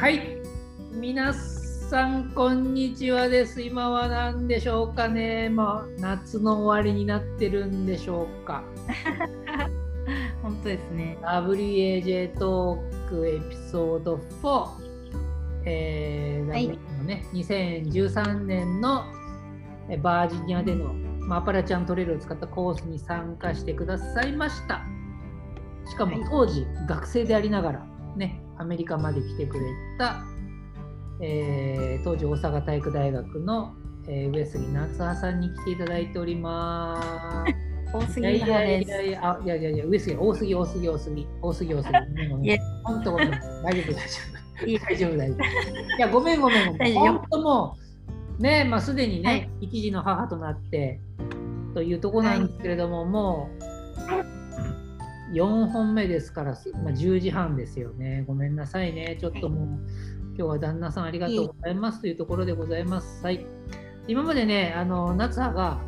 はい。皆さん、こんにちはです。今は何でしょうかね。まあ、夏の終わりになってるんでしょうか。本当ですね。WAJ トークエピソード4。えーはいね、2013年のえバージニアでの、まあ、アパラチャントレイルを使ったコースに参加してくださいました。しかもはい当時、学生でありながら、ね、アメリカまで来てくれた、えー当時大阪体育大学の、えー上杉夏葉さんに来ていただいております。多すいやい。やいやいや、あいやいやいや、上杉、多すぎ、多すぎ、多すぎ、多すぎ、多すぎ。もういや本当大丈夫、大丈夫。いい大丈夫、大丈夫。いや、ごめん、ごめん、ごめん。本当もう、ね、まあ、すでにね、はい一児の母となって、というところなんですけれども、もう、4本目ですから、すまあ、10時半ですよね。ごめんなさいね。ちょっともう、今日は旦那さんありがとうございますというところでございます。はい。今までね、あの、夏葉が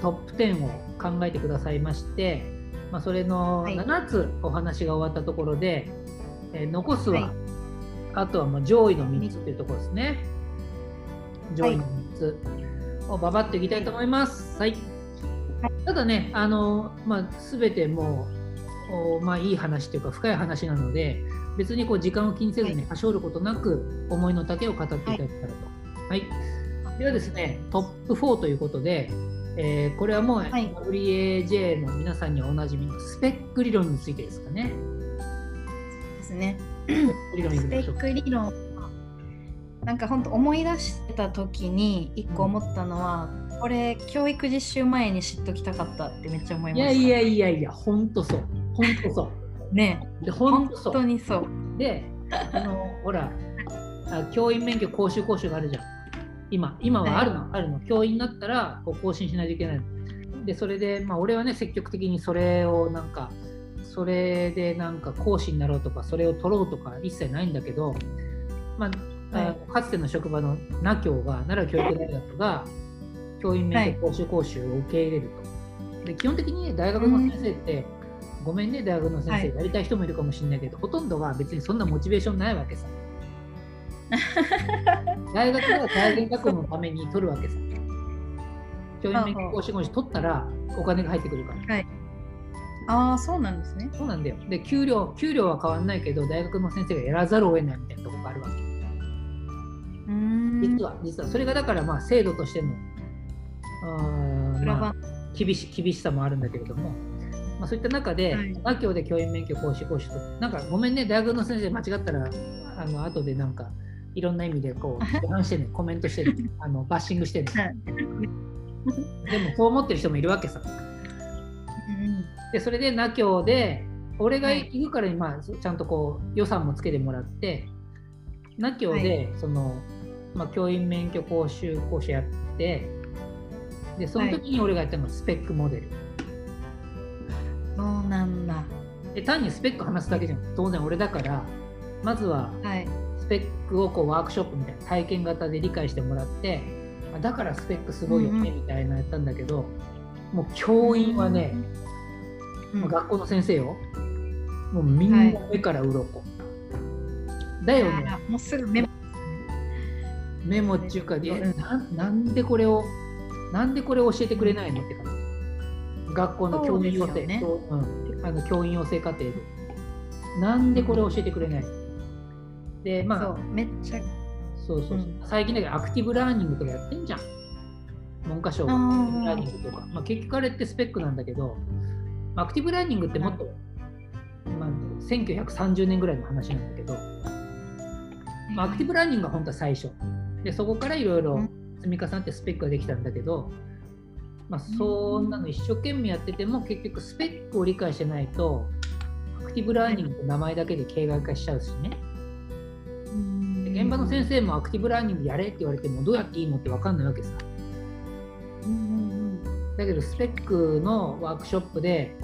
トップ10を考えてくださいまして、まあ、それのはい7つお話が終わったところで、えー残すは、はいあとはまあ上位の3つというところですね。上位の3つをばばっといきたいと思います。はい。ただね、あの、まあ、全てもう、おまあ、いい話というか深い話なので、別にこう時間を気にせずに、はしょることなく、思いの丈を語っていただけたらと。はい。ではですね、トップ4ということで、えーこれはもう、はい WAJ の皆さんにはおなじみのスペック理論についてですかね。ですね。スペック理論。なんか本当思い出してた時に一個思ったのは、これ教育実習前に知っときたかったってめっちゃ思いました。いやいやいやいや、ほんとそう。ほんとそねう。で、ほん本とそう当。にそう。で、あの、ほら、あ教員免許講習講習があるじゃん。今、今はあるの、あるの。教員になったらこう更新しないといけないの。で、それで、まあ、俺はね、積極的にそれをなんか、それでなんか講師になろうとか、それを取ろうとか一切ないんだけど、まあ、はいあかつての職場の名教が、奈良教育大学が教員免許講習講習を受け入れると。で基本的にね、大学の先生って、ごめんね、大学の先生、はいやりたい人もいるかもしれないけど、ほとんどが別にそんなモチベーションないわけさ。大学が大学学のために取るわけさ。教員免許講習講習取ったらお金が入ってくるから。ああ、そうなんですね。そうなんだよ。で、給料、給料は変わんないけど、大学の先生がやらざるを得ないみたいなところがあるわけ。うーん。実は、実は、それがだから、まあ、制度としての、あまあ番、厳し厳しさもあるんだけれども、まあ、そういった中で、はい。他教で教員免許講師講師と、なんかごめんね、大学の先生間違ったら、あの後でなんか、いろんな意味でこう、批判してね、コメントしてね、あのバッシングしてね。はい。でも、そう思ってる人もいるわけさ。うん。で、それで、那教で、俺がはい。行くからに、まあ、ちゃんとこう、予算もつけてもらって、那教で、その、まあ、教員免許講習講習やって、で、その時に俺がやったのがスペックモデル。そうなんだ。で単にスペック話すだけじゃん。当然俺だから、まずははい。スペックをこうワークショップみたいな体験型で理解してもらって、あだからスペックすごいよねうんみたいなやったんだけど、もう教員はね、うん、まあ学校の先生よ。もうみんな目から鱗。だよね。もうすぐメモ。メモっていうか、えうんななんでこれを、なんでこれ教えてくれないのって。学校の教員養成、そうん、あの教員養成課程で。なんでこれ教えてくれないの？で、まあ、めっちゃ。そうそうそう、うん最近だけどアクティブラーニングとかやってんじゃん。文科省がアクティブラーニングとか。まあ、結局あれってスペックなんだけど、まあアクティブラーニングってもっと、まあ、1930年ぐらいの話なんだけど、まあ、アクティブラーニングが本当は最初。で、そこからいろいろうん積み重なってスペックができたんだけど、まあ、そんなの一生懸命やってても結局スペックを理解してないと、アクティブラーニングって名前だけで形骸化しちゃうしね。で現場の先生もアクティブラーニングやれって言われてもどうやっていいのって分かんないわけさ。だけどスペックのワークショップで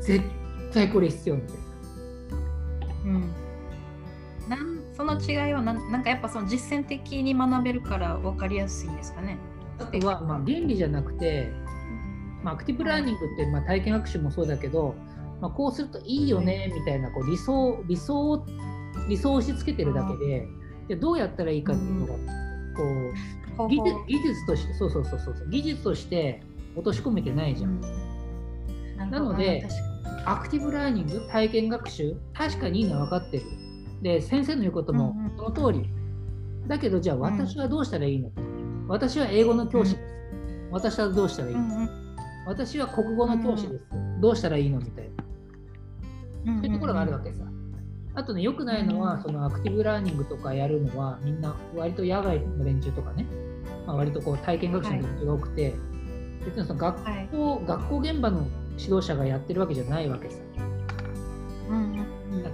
絶対これ必要みたいうんうんなんその違いはなんなんかやっぱその実践的に学べるから分かりやすいんですかね。な。あとはまあ原理じゃなくて、まあ、アクティブラーニングってまあ体験学習もそうだけど、まあ、こうするといいよねみたいなこう理想理想を理想を押し付けてるだけででどうやったらいいかっていうのが、こう技術技術としてそうそうそうそう技術として落とし込めてないじゃん。なのでアクティブラーニング体験学習確かにいいのは分かってる。で先生の言うこともその通り。だけどじゃあ私はどうしたらいいの、私は英語の教師です。私はどうしたらいいの、私は国語の教師です。どうしたらいいのみたいな。そういうところがあるわけさ。あとね、よくないのは、そのアクティブラーニングとかやるのは、みんな割と野外の連中とかね、まあ、割とこう体験学習の連中が多くて、はい、別にその学校、はい、学校現場の指導者がやってるわけじゃないわけさ。うん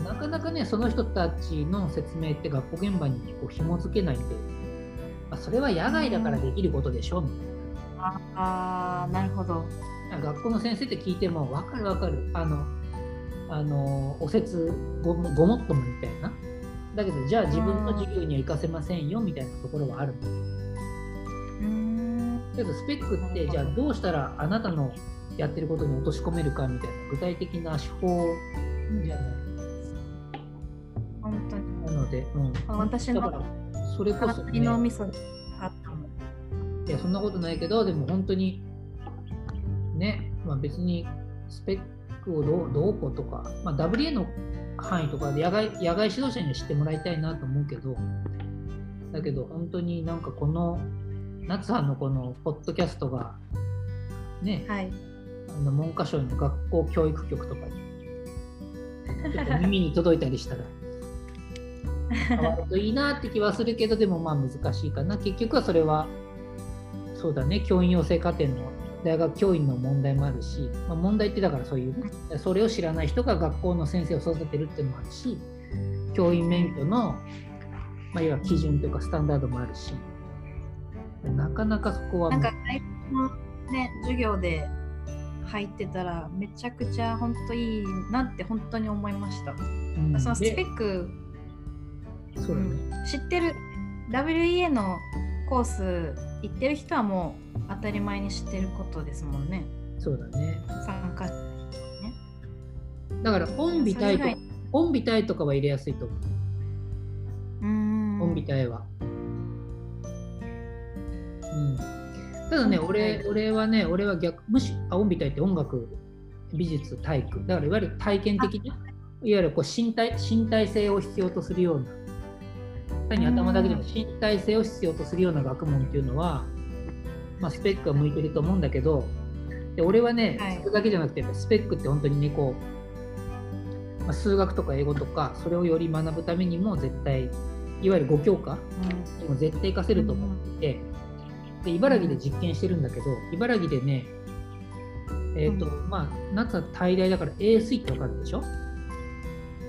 なかなかね、その人たちの説明って学校現場にこう紐付けないんで、まあ、それは野外だからできることでしょ、みたいな。ああ、なるほど。学校の先生って聞いても、分かる分かる。あのあのお説ごごもっともみたいな。だけど、じゃあ自分の授業には行かせませんよみたいなところはあるんだけど、スペックって、じゃあどうしたらあなたのやってることに落とし込めるかみたいな具体的な手法じゃない。本当に。なので、うん、私のそれこそ、ね、脳みそいや、そんなことないけど、でも本当に、ね、まあ、別にスペックをどうどうこうとか、まあ、WA の範囲とかで野外野外指導者には知ってもらいたいなと思うけど、だけど本当になんかこの夏さんのこのポッドキャストがね、はい、あの文科省の学校教育局とかにちょっと耳に届いたりしたら変わるといいなって気はするけどでもまあ難しいかな。結局はそれはそうだね。教員養成課程の大学教員の問題もあるし、まあ、問題ってだからそういうそれを知らない人が学校の先生を育てるっていうのもあるし教員免許の、まあ、要は基準というかスタンダードもあるしなかなかそこはなんか大学の、ね、授業で入ってたらめちゃくちゃ本当いいなって本当に思いました。うん、そのスペックそうだ、ね、知ってる WEA のコース行ってる人はもう当たり前に知ってることですもんね。そうだね。参加ね。だから、オンビタイとか、オンビタイとかは入れやすいと思う。うん。オンビタイは。うん。ただね、俺俺はね、俺は逆、むしろ、オンビタイって音楽、美術、体育。だから、いわゆる体験的な、いわゆるこう身体身体性を必要とするような単に頭だけでも身体性を必要とするような学問っていうのは、まあ、スペックは向いてると思うんだけどで俺はね、はい、それだけじゃなくてスペックって本当にねこう、まあ、数学とか英語とかそれをより学ぶためにも絶対いわゆる5教科にも絶対活かせると思っていて、で茨城で実験してるんだけど茨城でねえっ、ー、と、まあ夏は大大だから A 水ってわかるでしょ、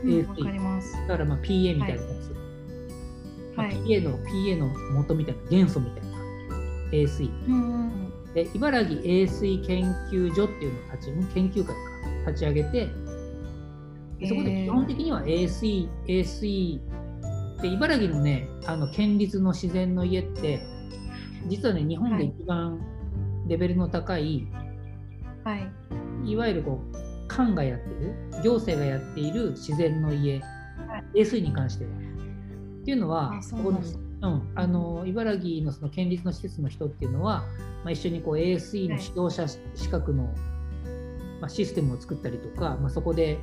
うん、A 水だからまあ PA みたいなやつ、はいまあ、PA の PA の元みたいな元素みたいな。A 水、で茨城 A 水研究所っていうのを立ち研究会か立ち上げてそこで基本的には A 水 A 水。で茨城のねあの県立の自然の家って実はね日本で一番レベルの高い、はい、いわゆるこう官がやってる行政がやっている自然の家、はい、A 水に関しては。っていうのは、そこのうん、あの茨城のその県立の施設の人っていうのは、まあ、一緒にこう ASE の指導者資格の、まあ、システムを作ったりとか、まあ、そこで、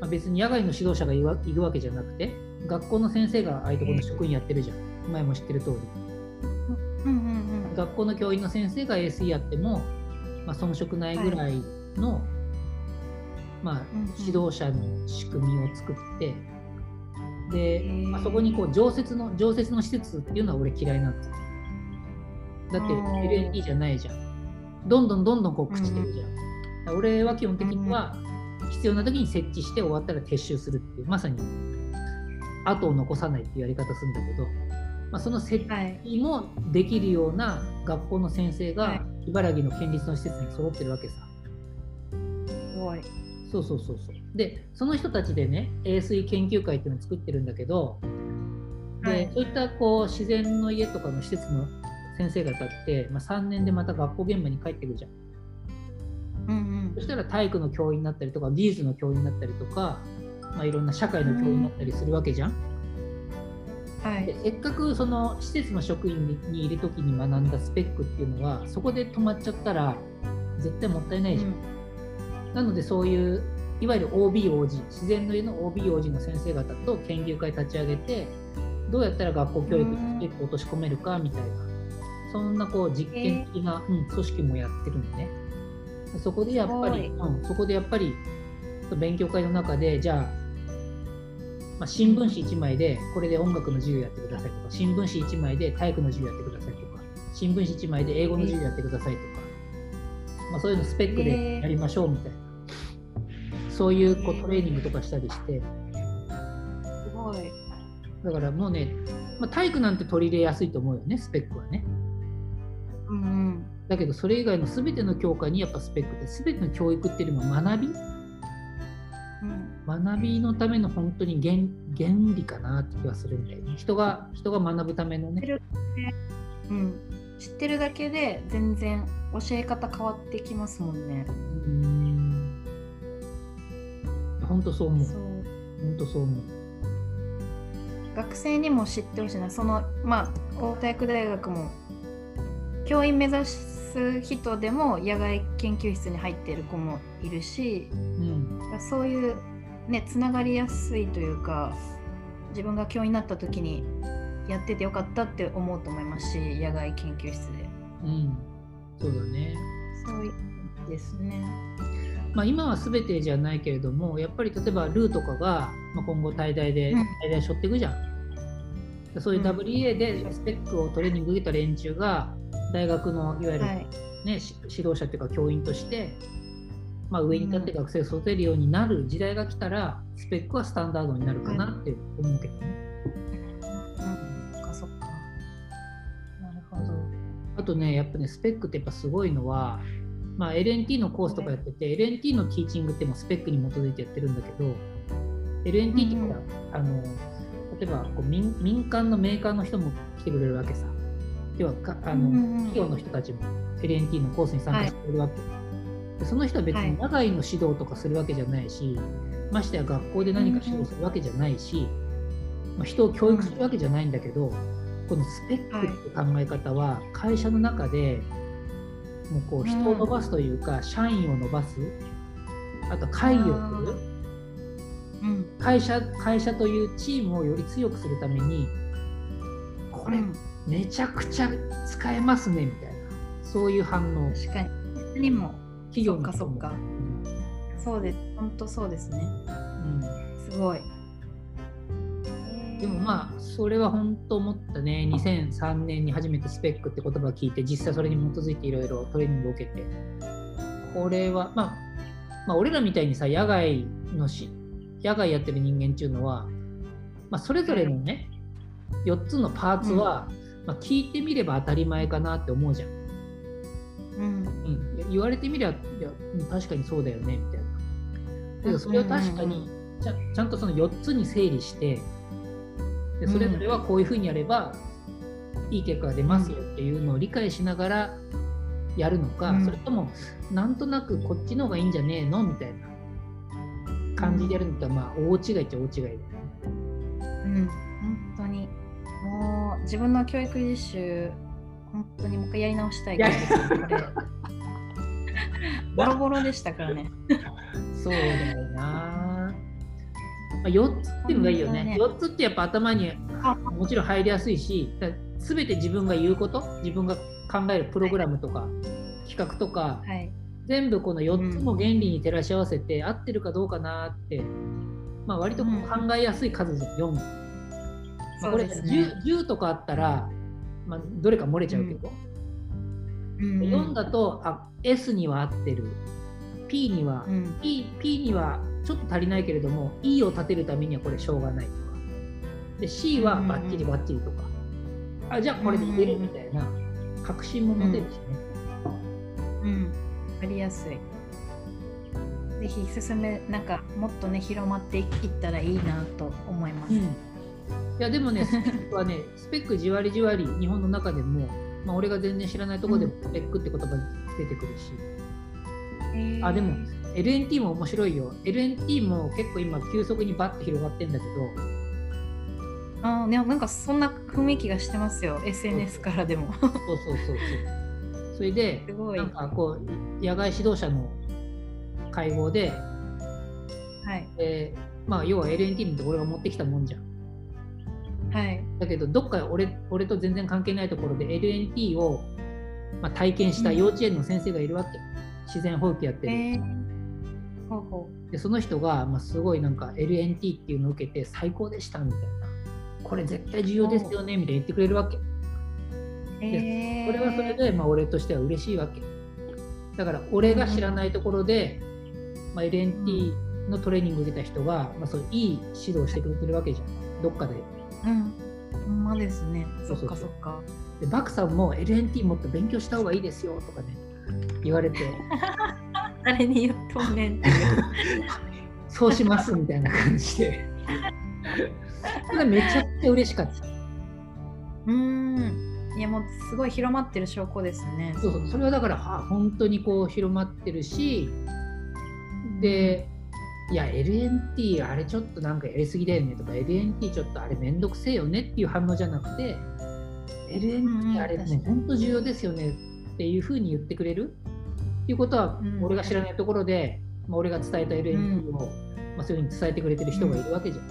まあ、別に野外の指導者がいるわけじゃなくて学校の先生がああいうところの職員やってるじゃん。前も知ってる通り、うんうんうん、学校の教員の先生が ASE やっても、まあ、遜色ないぐらいの、はい、まあ、指導者の仕組みを作って、で、あそこにこう常設の常設の施設っていうのは俺嫌いなんですだって LNT じゃないじゃん。どんどんどんどんこう朽ちてるじゃん、うん、俺は基本的には必要な時に設置して終わったら撤収するっていうまさに後を残さないっていうやり方するんだけど、まあ、その設置もできるような学校の先生が茨城の県立の施設に揃ってるわけさ。すごいそうそうそうそう。で、その人たちでね、衛水研究会っていうのを作ってるんだけど、で、はい、そういったこう自然の家とかの施設の先生方って、まあ、3年でまた学校現場に帰ってくるじゃん。うんうん、そしたら体育の教員になったりとか、技術の教員になったりとか、まあ、いろんな社会の教員になったりするわけじゃん。はいでせっかくその施設の職員にいる時に学んだスペックっていうのはそこで止まっちゃったら絶対もったいないじゃん。なのでそういういわゆる OBOG 自然の家の OBOG の先生方と研究会立ち上げてどうやったら学校教育にスペックを落とし込めるかみたいなそんなこう実験的な、うん、組織もやってるのね。でそこでやっぱり、すうん、そこでやっぱり勉強会の中でじゃあ、まあ、新聞紙1枚でこれで音楽の授業やってくださいとか新聞紙1枚で体育の授業やってくださいとか新聞紙1枚で英語の授業やってくださいとか、まあ、そういうのスペックでやりましょうみたいな、そういうこうトレーニングとかしたりしてすごい。だからもうね、まあ、体育なんて取り入れやすいと思うよねスペックはねうんうん。だけどそれ以外の全ての教科にやっぱスペックで全ての教育っていうのは学びうん学びのための本当に原原理かなって気がするんだよね。人が人が学ぶためのね。うん、知ってるだけで全然教え方変わってきますもんね。うーん。本当そう思う。本当そう思う。学生にも知ってほしいなそのまあ大田薬大学も教員目指す人でも野外研究室に入っている子もいるしうん。そういうねつながりやすいというか自分が教員になった時にやっててよかったって思うと思いますし野外研究室でうん。そうだね。そうですね。まあ今は全てじゃないけれども、やっぱり例えばルーとかが、まあ、今後大大でうん大大背負っていくじゃん。でそういう WEA でスペックをトレーニング受けた連中が大学のいわゆるはいね、し指導者というか教員として、まあ、上に立って学生を育てるようになる時代が来たら、スペックはスタンダードになるかなって思うけどね。うん、そっか。なるほど。あとね、やっぱね、スペックってやっぱすごいのは、まあ、LNT のコースとかやってて、LNT のティーチングってもスペックに基づいてやってるんだけど、LNT ってほら、あの例えばこう民民間のメーカーの人も来てくれるわけさ。要はかあの、企業の人たちも LNT のコースに参加してくれるわけ。でその人は別に野外の指導とかするわけじゃないし、ましてや学校で何か指導するわけじゃないし、まあ、人を教育するわけじゃないんだけど、このスペックって考え方は会社の中でもうこう人を伸ばすというか、社員を伸ばす。あと会議をするうん。会社会社というチームをより強くするためにこれうん。めちゃくちゃ使えますねみたいな。そういう反応。確かに。にも。企業のそっかそっか。そうです。本当そうですね。うん。すごい。でもまあそれは本当思ったね2003年に初めてスペックって言葉を聞いて実際それに基づいていろいろトレーニングを受けてこれは、まあ、まあ俺らみたいにさ野外のし野外やってる人間っていうのは、まあ、それぞれのね4つのパーツは、まあ、聞いてみれば当たり前かなって思うじゃん。うん。うん、言われてみりゃいやうん確かにそうだよねみたいな。だけどそれを確かにちゃちゃんとその4つに整理してでそれぞれはこういうふうにやればいい結果が出ますよっていうのを理解しながらやるのか、うんそれともなんとなくこっちの方がいいんじゃねえの？みたいな感じでやるのとはまあ大違いっちゃ大違いだよね。うん。本当に。もう自分の教育実習、本当にもう一回やり直したい。ボロボロでしたからね。そうだよな。まあ、4つっていうのがいいよね。本4つってやっぱ頭にあ。もちろん入りやすいし、すべて自分が言うこと、自分が考えるプログラムとか、企画とか、はい。全部この4つの原理に照らし合わせて、合ってるかどうかなって、まあ、割と考えやすい数じゃん、4。まあ、これそうですね。10, 10とかあったら、まあ、どれか漏れちゃうけど、うん。4だとあ S には合ってる、P には、うん。P, P にはちょっと足りないけれども E を立てるためにはこれしょうがないとか。で C はバッチリバッチリとか、あじゃあこれでいけるみたいな確信も持てるしね、うん、ありやすい。ぜひ進めなんかもっとね広まっていったらいいなと思います。うん。いやでもね スペックはねスペックじわりじわり日本の中でも、まあ、俺が全然知らないところでもスペックって言葉出てくるし、へー。あでも LNT も面白いよ。LNT も結構今急速にバッと広がってんだけど。あね、なんかそんな雰囲気がしてますよ。SNS からでも。そうそうそうそう。それでなんかこう野外指導者の会合で、はい。えーまあ、要は LNT の俺が持ってきたもんじゃん。はい。だけどどっか俺俺と全然関係ないところで LNT を、まあ、体験した幼稚園の先生がいるわけ、自然保育やってる、えー、でその人が、まあ、すごいなんか LNT っていうのを受けて最高でしたみたいな。これ絶対重要ですよねみたいな言ってくれるわけ。う。えー、それはそれで、まあ、俺としては嬉しいわけ。だから俺が知らないところで、まあ、LNT のトレーニングを受けた人が、まあ、そういい指導してくれてるわけじゃん。どっかで。うん。ほんまですね。そっかそっか。でバクさんも LNT もっと勉強した方がいいですよとかね言われて 誰に言っとんねんっていう。そうしますみたいな感じでそれめちゃくちゃ嬉しかったうーん。いやもうすごい広まってる証拠ですね。そうそうそれはだからは本当にこう広まってるしでいや LNT あれちょっとなんかやりすぎだよねとか LNT ちょっとあれめんどくせえよねっていう反応じゃなくてうんうん LNT あれね本当重要ですよねっていうふうに言ってくれるっていうことはうん俺が知らないところで、まあ、俺が伝えた LNT を、まあ、そういうふうに伝えてくれてる人がいるわけじゃん。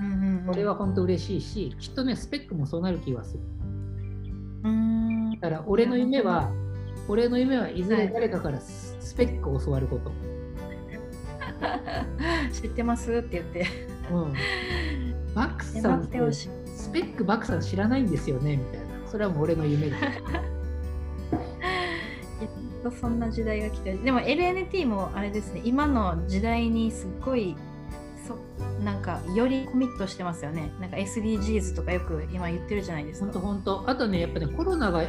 うんうんうん。これは本当嬉しいしきっとねスペックもそうなる気がする。うーん。だから俺の夢は俺の夢はいずれ誰かからススペックを教わること。知ってますって言って。うん、バックえさん。スペックバックさん知らないんですよねみたいなそれはもう俺の夢だやっとそんな時代が来てる。でも LNT もあれですね。今の時代にすっごいそなんかよりコミットしてますよね。なんか SDGs とかよく今言ってるじゃないです本当か本当あとねやっぱねコロナが、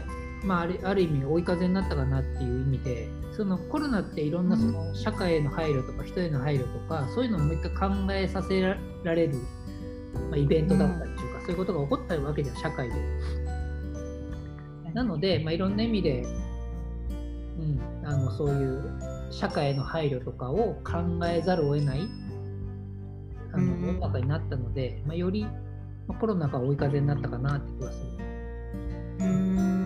まあ、あるある意味追い風になったかなっていう意味でそのコロナっていろんなその社会への配慮とか人への配慮とかそういうのをもう一回考えさせられる、まあ、イベントだったりとか、そういうことが起こったわけじゃん社会で。なので、まあ、いろんな意味で、うん、あのそういう社会への配慮とかを考えざるを得ないあの世の中になったので、まあ、より、まあ、コロナが追い風になったかなって気がする。うーん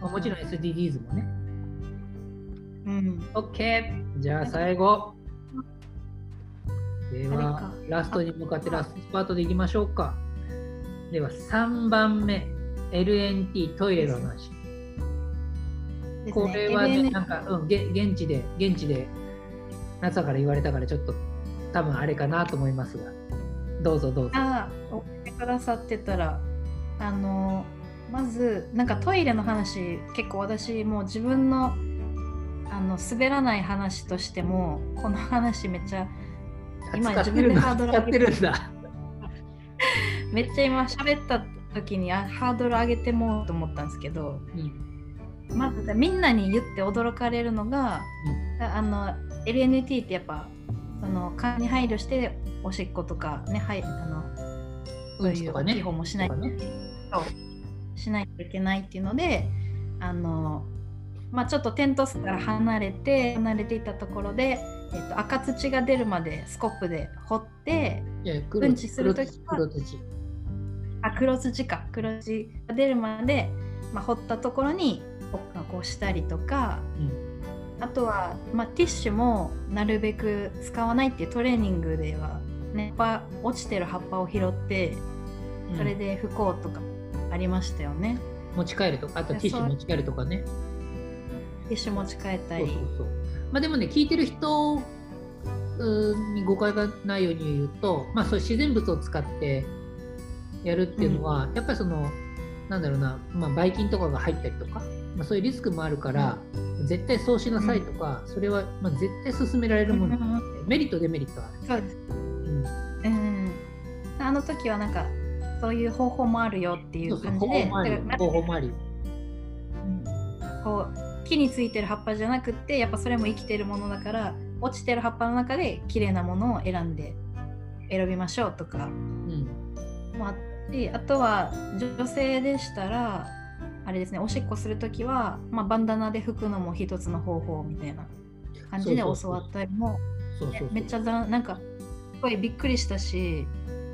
まあ、もちろん SDGs もね。うん OK! じゃあ最後。ではラストに向かってラストスパートでいきましょうか。では3番目、LNT トイレの話。これはね、なんか、うん、げ現地で、現地で、夏から言われたから、ちょっと多分あれかなと思いますが、どうぞどうぞ。ああ、送ってくださってたら、あの、まず、なんかトイレの話、結構私、もう自分の、あの、滑らない話としても、この話めっちゃ、今。自分でハードル上げてるんだ。めっちゃ今喋った時にあハードル上げてもうと思ったんですけど、うんまずみんなに言って驚かれるのが、ああの LNT ってやっぱその勘に配慮しておしっことかねはいあのそううんちとかね。いう大きい方もしないね。しないといけないっていうのであの、まあ、ちょっとテントスから離れて離れていたところで、えっと赤土が出るまでスコップで掘っていや黒うんちするときは黒土。あ黒土か黒土が出るまで、まあ、掘ったところにこうこうしたりとかうんあとは、まあ、ティッシュもなるべく使わないっていうトレーニングでは、ね、葉っぱ落ちてる葉っぱを拾ってそれで拭こうとかありましたよね。持ち帰るとか、あとティッシュ持ち帰るとかね。ティッシュ持ち帰ったりそうそうそう。まあでもね、聞いてる人に誤解がないように言うと、まあそう自然物を使ってやるっていうのは、やっぱりその、なんだろうな、まあ、ばい菌とかが入ったりとか、まあ、そういうリスクもあるから、絶対そうしなさいとか、それはまあ絶対勧められるもの、メリット、デメリットある。そうです。うんうん。あの時はなんかそういう方法もあるよっていそう感じで、方法もあるよ。うんこう木についてる葉っぱじゃなくってやっぱそれも生きてるものだから落ちてる葉っぱの中で綺麗なものを選んで選びましょうとかうん。もあったしあとは女性でしたらあれですねおしっこする時は、まあ、バンダナで拭くのも一つの方法みたいな感じで教わったりも。めっちゃだなんかすごいびっくりしたし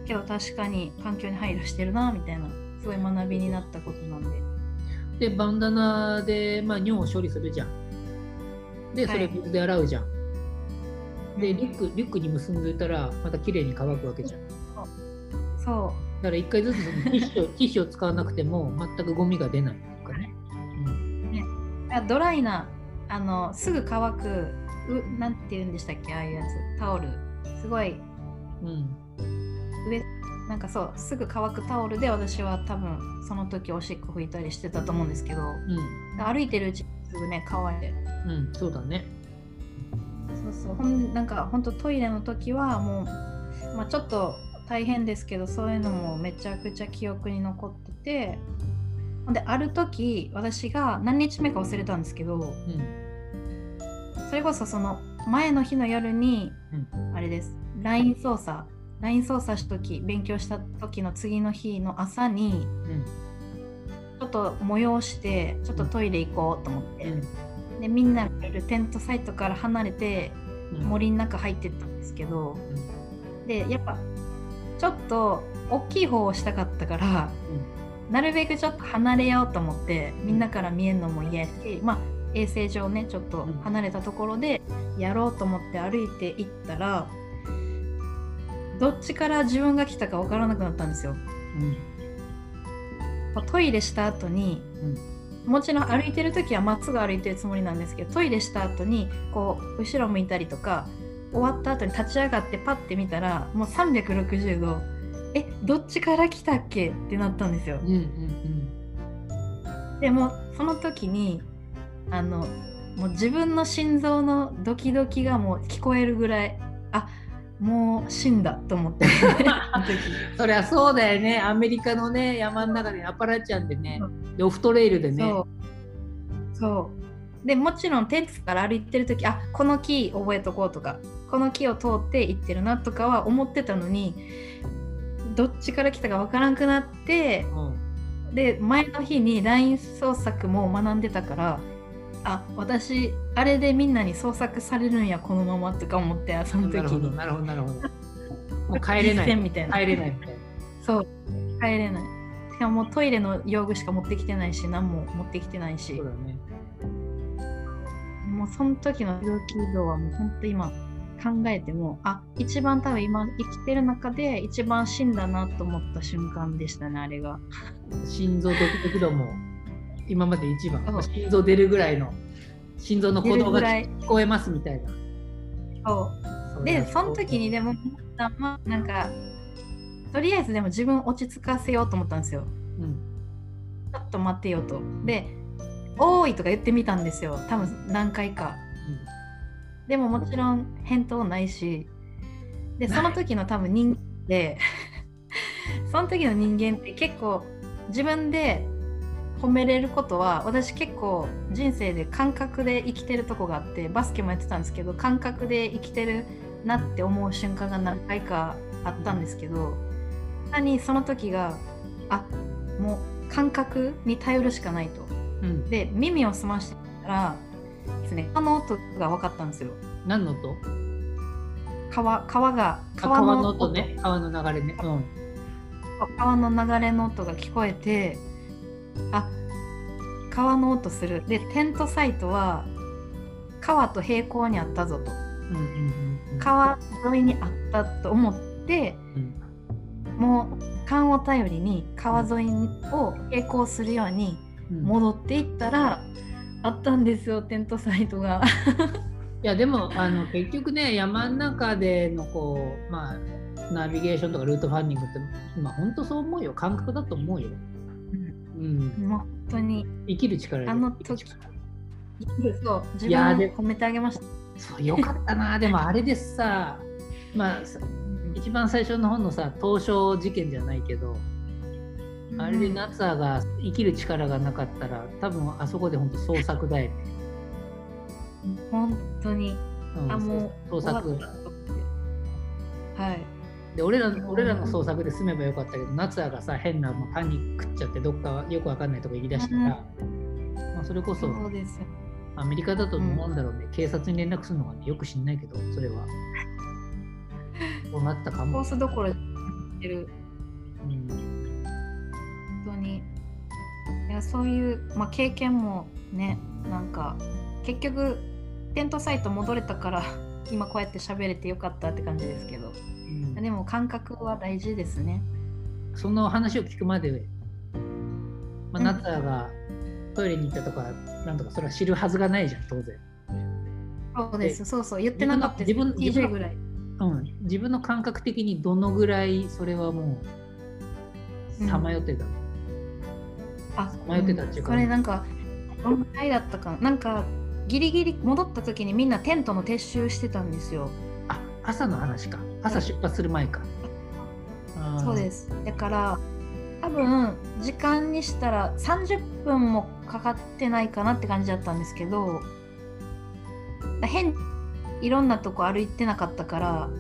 けど確かに環境に配慮してるなみたいなすごい学びになったことなんで。でバンダナで、まあ、尿を処理するじゃん。でそれはい水で洗うじゃん、でうん。リュックリュックに結んでたらまた綺麗に乾くわけじゃん。そだから一回ずつティッシュ ティッシュを使わなくても全くゴミが出ない。とかね、うあドライなあのすぐ乾くうなんて言うんでしたっけああいうやつ。タオル。すごい。うん。うん上なんかそうすぐ乾くタオルで私は多分その時おしっこ拭いたりしてたと思うんですけど。歩いてるうちにすぐね乾いて。うん、うん、そうだね。そうそう。ほんなんかほんとトイレの時はもう、まあ、ちょっと大変ですけどそういうのもめちゃくちゃ記憶に残ってて。である時私が何日目か忘れたんですけどうんそれこそその前の日の夜に、あれです。LINE 操作。LINE 操作した時勉強した時の次の日の朝にうん。ちょっと催してちょっとトイレ行こうと思って、うん。でみんながいるテントサイトから離れてうん。森の中入ってったんですけど、でやっぱちょっと大きい方をしたかったからなるべくちょっと離れようと思ってみんなから見えるのも嫌やしまあ衛生上ねちょっと離れたところでやろうと思って歩いて行ったらどっちから自分が来たか分からなくなったんですよ。うん。トイレした後にもちろん歩いてる時はまっすぐ歩いてるつもりなんですけどトイレした後にこう後ろ向いたりとか終わった後に立ち上がってパッて見たらもう360度えどっちから来たっけ？ってなったんですよ。うんうんうん。でもその時にあのもう自分の心臓のドキドキがもう聞こえるぐらいあもう死んだと思って。そりゃそうだよね。アメリカのね山の中でアパラチャンでねでオフトレイルでね。そうでもちろんテントから歩いてる時あこの木覚えとこうとかこの木を通って行ってるなとかは思ってたのにどっちから来たかわからんくなってうん。で前の日に LINE 創作も学んでたからあ私あれでみんなに創作されるんやこのままとか思ってその時なるほどになるほどなるほど。もう帰れない。みたいな。帰れないみたいな。そう。帰れない。しかもトイレの用具しか持ってきてないし何も持ってきてないし。そうだねもうその時の病気度はもう本当今考えてもあ一番多分今生きてる中で一番死んだなと思った瞬間でしたねあれが。心臓ドキドキ度も今まで一番心臓出るぐらいの心臓の鼓動が聞こえますみたいな。そう。でその時にでもたまあなんかとりあえずでも自分を落ち着かせようと思ったんですよ。うん。ちょっと待ってよと。で「おーい」とか言ってみたんですよ多分何回かでももちろん返答ないしでその時の多分人間でその時の人間って結構自分で褒めれることは私結構人生で感覚で生きてるとこがあってバスケもやってたんですけど感覚で生きてるなって思う瞬間が何回かあったんですけど単にその時があもう感覚に頼るしかないと。うん、で耳を澄ましてたらですね川の音が分かったんですよ。何の音？川川があ川川のの音ね。川の流れね。うん。川の流れの音が聞こえてあ川の音する。でテントサイトは川と平行にあったぞと。うんうんうんうん。川沿いにあったと思ってうん。もう勘を頼りに川沿いを並行するようにうん戻っていったら、あったんですよテントサイトが。いやでもあの結局ね山の中でのこうまあナビゲーションとかルートファンディングってまあ本当そう思うよ。感覚だと思うよ、うん、もう本当に。生きる力であの時そう自いやで分を褒めてあげました。そうよかったな。でもあれですさまあさ一番最初の本のさ東証事件じゃないけど、あれでナツアが生きる力がなかったら多分あそこで本当創作だよね、本当に。うん、あもう創作。はい。で俺ら俺らの創作で済めばよかったけど夏アがさ変なもうパニック食っちゃってどっかよくわかんないとこ行きだしたら、まあ、それこそそうですよ。アメリカだと思うんだろうね、警察に連絡するのがねよく知んないけどそれは。そうなったかコもースどころってる。うんいやそういう、まあ、経験もねなんか結局テントサイト戻れたから 今こうやって喋れてよかったって感じですけど。うん。でも感覚は大事ですね。その話を聞くまで、まあ、うん。ナッツァがトイレに行ったとか、なんとかそれは知るはずがないじゃん当然、そうです。そうそう。言ってなかったです。自分の自分ぐらい。うん、自分の感覚的にどのぐらいそれはもうさまよってたの、あ迷ってたっていうか。それなんかどんぐらいだったかな。なんかギリギリ戻った時にみんなテントの撤収してたんですよ。あ朝の話か。朝出発する前か、そうです。だから多分時間にしたら30分もかかってないかなって感じだったんですけど変いろんなとこ歩いてなかったから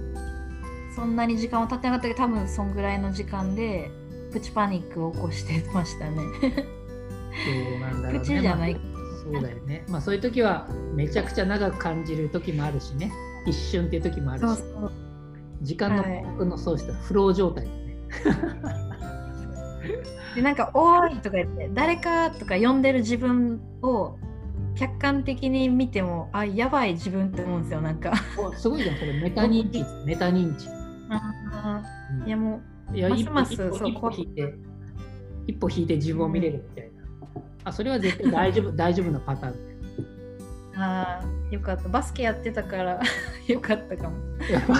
そんなに時間は経ってなかったけど多分そんぐらいの時間でプチパニックを起こしてましたね。そうなんだろうね。プチじゃない。まあそうだよね。まあそういう時はめちゃくちゃ長く感じる時もあるしね。一瞬っていう時もあるし。そうそう。時間のはい僕のそうしたフロー状態だね、でなんか「おーい」とか言って誰かとか呼んでる自分を客観的に見てもあやばい自分って思うんですよなんか。おすごいじゃんそれ。メタ認知メタ認知、うん。いやもいやますます一歩一歩引いて一歩引いて自分を見れるみたいな、あそれは絶対大丈夫 大丈夫なパターン。あーよかった。バスケやってたから よかったかも。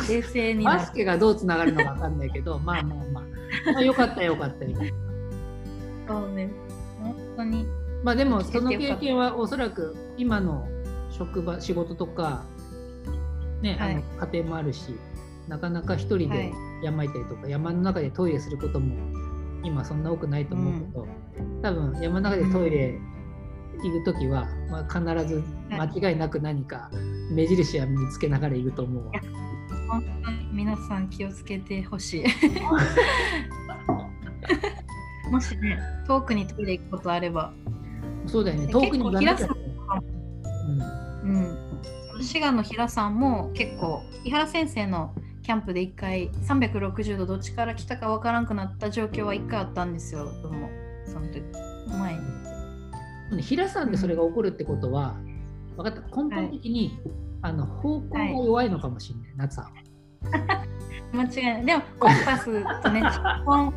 冷静にバスケがどうつながるのか分かんないけどまあまあまあ、まあ、よかったよかったよ。そうね。本当に。まあでもその経験はおそらく今の職場仕事とかね、はい。あの家庭もあるしなかなか一人ではい。山行ったりとか、山の中でトイレすることも今そんな多くないと思うけど、多分山の中でトイレ行く時は、まあ、必ず間違いなく何か目印は身につけながらいると思うわ。本当に皆さん気をつけてほしい。もしね遠くにトイレ行くことあれば。そうだよね。遠くに行かなきゃ。結構うん。うん。滋賀の平さんも結構井原先生のキャンプで1回360度どっちから来たかわからんくなった状況は1回あったんですよ。でもその時前に。平さんでそれが起こるってことは、分かった。根本的に、あの方向が弱いのかもしれない、夏は。間違いない。でもコンパスとね コン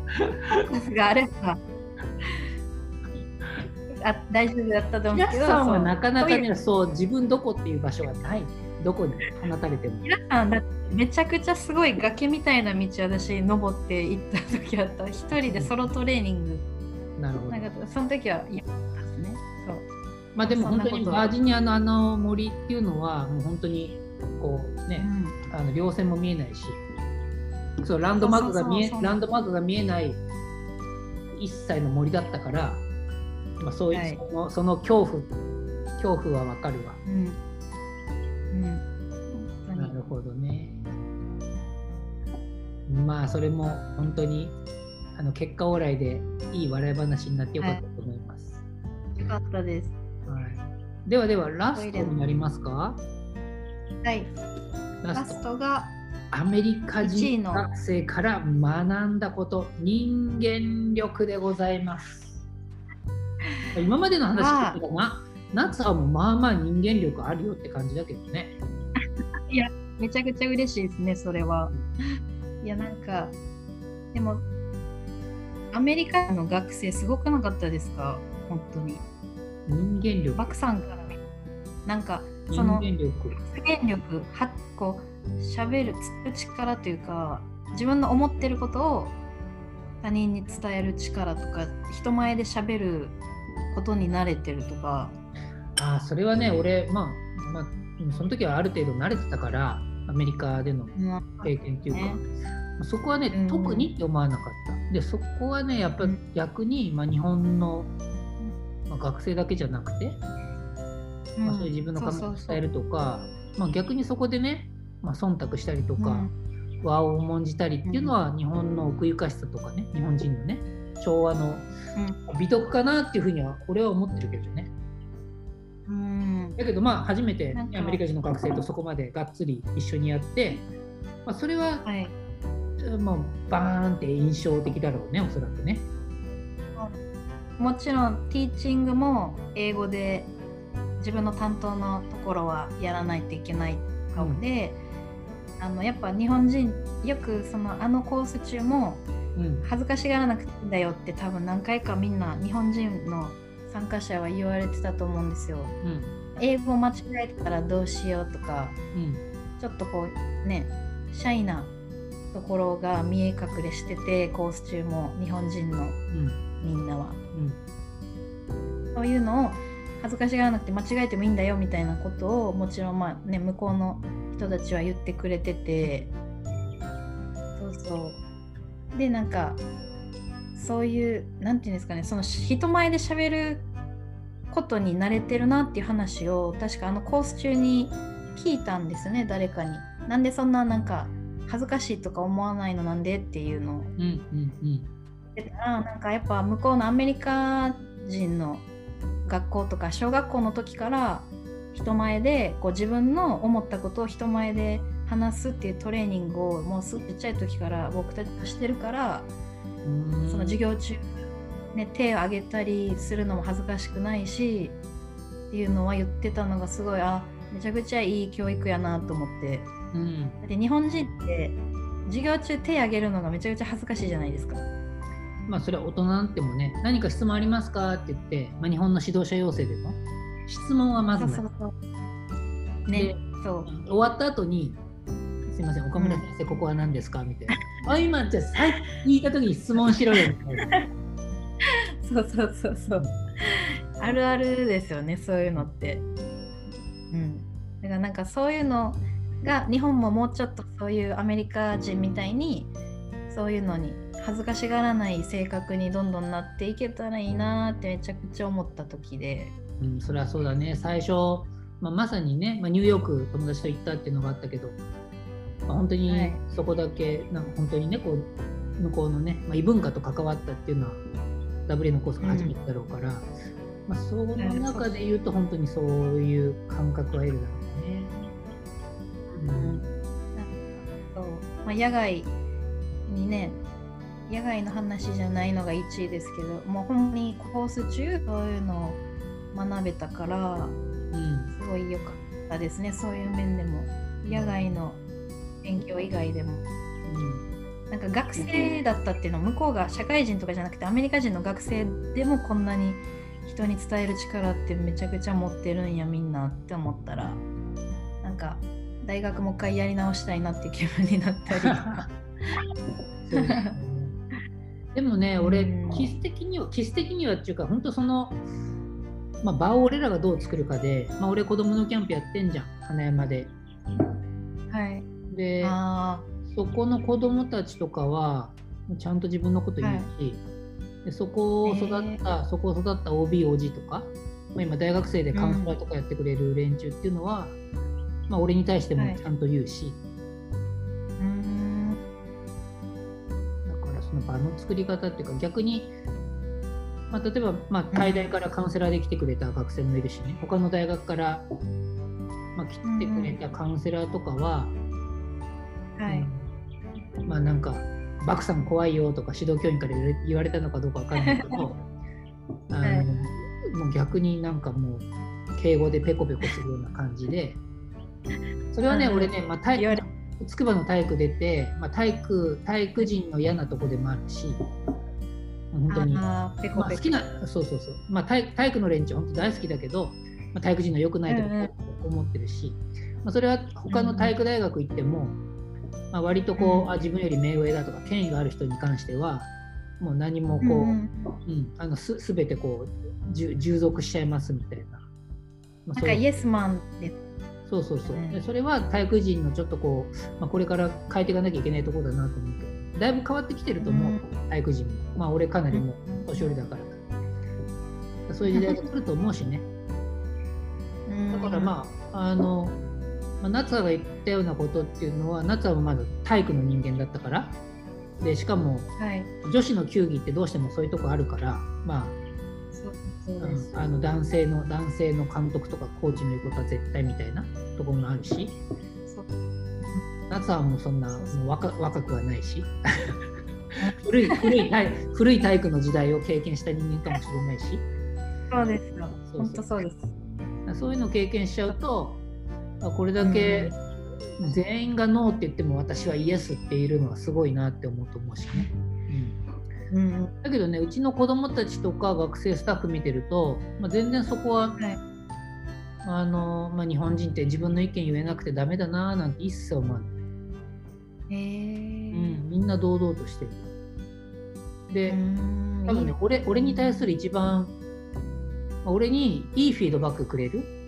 パスがあればあ大丈夫だったと思うけど平さんはなかなかね、そう自分どこっていう場所がない、どこに放たれても。皆さんだってめちゃくちゃすごい崖みたいな道私登って行った時あった。一人でソロトレーニング。なるほど。なん。かその時は嫌だったですね。そう。まあでも本当にバージニアのあの森っていうのは、もう本当にこうね、あの稜線も見えないし、そうランドマークが見えランドマークが見えない一切の森だったから、まあそういう、はい。そのその恐怖恐怖はわかるわ。うんうんなるほどね。まあそれも本当にあの結果オーライでいい笑い話になってよかったと思います。よかったですはいではではラストになりますか？はいラストがアメリカ人の学生から学んだこと人間力でございます。今までの話聞いてたな夏はもうまあまあ人間力あるよって感じだけどね。めちゃくちゃ嬉しいですねそれはいやなんかでもアメリカの学生すごくなかったですか？本当に人間力。バクさんから見なんか人その間力。発言力はこう喋る伝る力というか自分の思ってることを他人に伝える力とか人前で喋ることに慣れてるとかああ、それはね、俺、まあ、まあ、その時はある程度慣れてたから、アメリカでの経験っていうか、ね。そこはね、うん。特にって思わなかった。で、そこはね、やっぱうん。逆に、まあ、日本の、まあ、学生だけじゃなくて、うん。まあ、そういう自分の考えを伝えるとか、まあ、逆にそこでね、まあ、忖度したりとか、うん。和を重んじたりっていうのは、日本の奥ゆかしさとかね、日本人のね、昭和の美徳かなっていうふうには、俺は思ってるけどね。うんだけどまあ初めてアメリカ人の学生とそこまでがっつり一緒にやって、まあ、それははい。まあ、バーンって印象的だろうねおそらくね。もちろんティーチングも英語で自分の担当のところはやらないといけないかもで、うん、あのやっぱ日本人よくそのあのコース中も恥ずかしがらなくていいんだよって多分何回かみんな日本人の参加者は言われてたと思うんですよ。うん、英語間違えたらどうしようとか、うん、ちょっとこうねシャイなところが見え隠れしててコース中も日本人のみんなは、うん、そういうのを恥ずかしがらなくて間違えてもいいんだよみたいなことをもちろんまあね向こうの人たちは言ってくれてて。そうそう。でなんかそういう何て言うんですかねその人前で喋ることに慣れてるなっていう話を確かあのコース中に聞いたんですよね誰かに。なんでそんななんか恥ずかしいとか思わないのなんでっていうのを。うんうんうんたらなんかやっぱ向こうのアメリカ人の学校とか小学校の時から人前でこう自分の思ったことを人前で話すっていうトレーニングをもうすぐちっちゃい時から僕たちがしてるからその授業中、ね、手を挙げたりするのも恥ずかしくないしっていうのは言ってたのがすごいあめちゃくちゃいい教育やなと思って、うん、だって日本人って授業中手挙げるのがめちゃくちゃ恥ずかしいじゃないですか。まあそれは大人なんてもね何か質問ありますかって言って、まあ、日本の指導者要請でも質問はまずない。そうそうそうね、そう終わった後にすいません岡村先生、ここは何ですかみたいな。あ今じゃあ聞いた時に質問しろよみたいな。そうそうそうそう。あるあるですよねそういうのって。うん。だからなんかそういうのが日本ももうちょっとそういうアメリカ人みたいにそういうのに恥ずかしがらない性格にどんどんなっていけたらいいなってめちゃくちゃ思った時で。うん、それはそうだね最初、まあ、まさにね、まあ、ニューヨーク友達と行ったっていうのがあったけど、まあ、本当にそこだけ、なんか本当にねこう向こうのね、まあ、異文化と関わったっていうのは WA のコースが初めてだろうから、うん、まあ、その中で言うと本当にそういう感覚は得るだろうね。うん、そう。まあ、野外にね野外の話じゃないのが1位ですけどもうほんまにコース中そういうのを学べたから、うん、すごい良かったですね。そういう面でも。野外の勉強以外でも、うん、なんか学生だったっていうのは向こうが社会人とかじゃなくてアメリカ人の学生でもこんなに人に伝える力ってめちゃくちゃ持ってるんやみんなって思ったらなんか大学もう一回やり直したいなって気分になったりでもね、俺、キス的には、キス的にはっていうか、本当その、まあ、場を俺らがどう作るかで、まあ、俺、子供のキャンプやってんじゃん、花山で。はい。で、そこの子供たちとかは、ちゃんと自分のこと言うし、はい、でそこを育った、えー、そこを育った OB、OG とか、まあ、今、大学生でカウンセラーとかやってくれる連中っていうのは、うん、まあ、俺に対してもちゃんと言うし、はいその場の作り方っていうか逆に、まあ、例えば、まあ、海大からカウンセラーで来てくれた学生もいるしね。他の大学から、まあ、来てくれたカウンセラーとかは、はい、うん、まあなんか「バクさん怖いよ」とか指導教員から言われたのかどうか分かんないけど あの、はい、もう逆になんかもう敬語でペコペコするような感じでそれはね、俺ね、まあ、体筑波の体育出て、まあ、体育体育人の嫌なとこでもあるし本当に。まあ、好きなそうそうそう、まあ、体体育の連中本当大好きだけど、まあ、体育人の良くないとこ思ってるし、まあ、それは他の体育大学行っても、まあ、割とこう、あ自分より目上だとか権威がある人に関してはもう何もこう、うん。あのす全てこう従属しちゃいますみたいな。まあ、なんかイエスマンで。そうそうそう、でそれは体育人のちょっとこう、まあ、これから変えていかなきゃいけないところだなと思うけどだいぶ変わってきてると思う、体育人も。まあ俺かなりもう年寄りだから、そういう時代が来ると思うしね。だからまああの、まあ、夏が言ったようなことっていうのは夏はまだ体育の人間だったから。でしかも、はい、女子の球技ってどうしてもそういうとこあるからまあうん、あの男性の男性の監督とかコーチの言うことは絶対みたいなところもあるし。夏はもうそんなもう若若くはないし。古い古い体古い体育の時代を経験した人間かもしれないし。そうですよ。本当そうです。そういうのを経験しちゃうとあこれだけ全員がノーって言っても私はイエスって言えるのはすごいなって思うと思うしね。うんうん。だけどねうちの子供たちとか学生スタッフ見てると、まあ、全然そこははい。あの、まあ、日本人って自分の意見言えなくてダメだななんて一切思わない、へえうん、みんな堂々としてるでうん多分ね俺俺に対する一番まあ俺にいいフィードバックくれる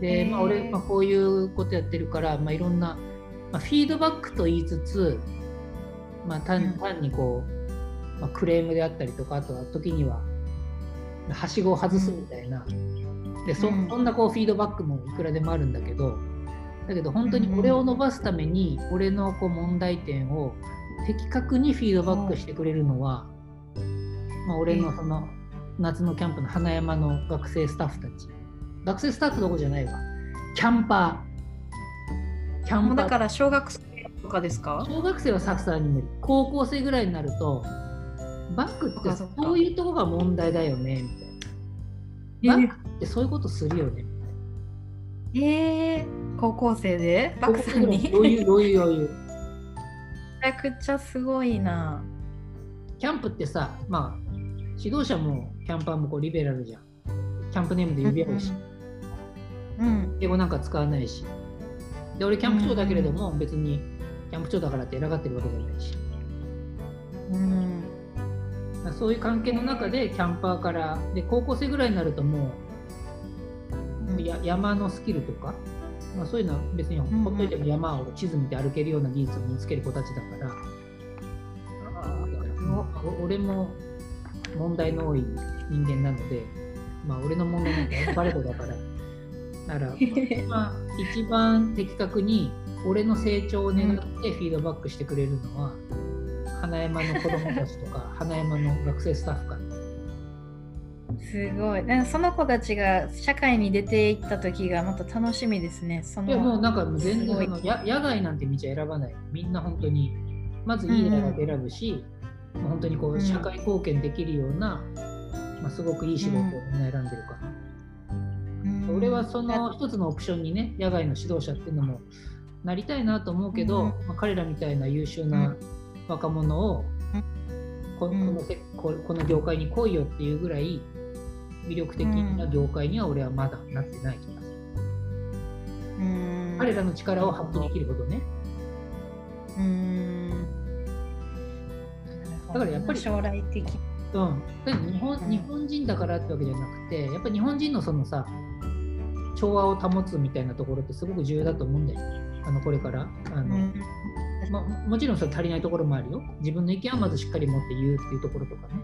で、まあ、俺、まあ、こういうことやってるから、まあ、いろんな、まあ、フィードバックと言いつつ、まあ、うん。単単にこう、まあ、クレームであったりとかあとは時にははしごを外すみたいな、でそうん。そんなこうフィードバックもいくらでもあるんだけどだけど本当に俺を伸ばすために俺のこう問題点を的確にフィードバックしてくれるのは、まあ、俺のその夏のキャンプの花山の学生スタッフたち学生スタッフどころじゃないわ。キャンパー。キャンパー。もうだから小学生とかですか？小学生はさすがに無理高校生ぐらいになるとバックってそういうとこが問題だよねみたいな。バックってそういうことするよねみたいな。えー、高校生で？バ高クさんに？余裕余裕余裕。めちゃくちゃすごいな。キャンプってさ、まあ、指導者もキャンパーもこうリベラルじゃん。キャンプネームで呼び合うし、うん。英語なんか使わないし。で、俺キャンプ長だけれども、別にキャンプ長だからって偉がってるわけじゃないし。うん。そういう関係の中でキャンパーから、で、高校生ぐらいになるともうんう、や山のスキルとか、まあ、そういうのは別にんほっといても山を地図見て歩けるような技術を身につける子たちだから、お俺も問題の多い人間なので、まあ、俺の問題なんてバレトだから。だから、まあ、一番的確に俺の成長を願ってフィードバックしてくれるのは、花山の子供たちとか 花山の学生スタッフかすごい。なんかその子たちが社会に出ていった時がまた楽しみですね。そのいやもうなんか全然のや野外なんて道は選ばない。みんな本当にまずいい大学選ぶし、もう本当にこううん。社会貢献できるような、まあ、すごくいい仕事をみん。な選んでるかな、うん俺はその一つのオプションにね野外の指導者っていうのもなりたいなと思うけど、うん。まあ、彼らみたいな優秀な若者を、ここのせここの業界に来いよっていうぐらい魅力的な業界には俺はまだなってない気がする、うん。彼らの力を発揮できることね。うん。だからやっぱり将来的。うん、日本うん。日本人だからってわけじゃなくてやっぱり日本人のそのさ調和を保つみたいなところってすごく重要だと思うんだよあのこれから。あの、うん。ま、もちろんそれ足りないところもあるよ。自分の意見はまずしっかり持って言うっていうところとかね。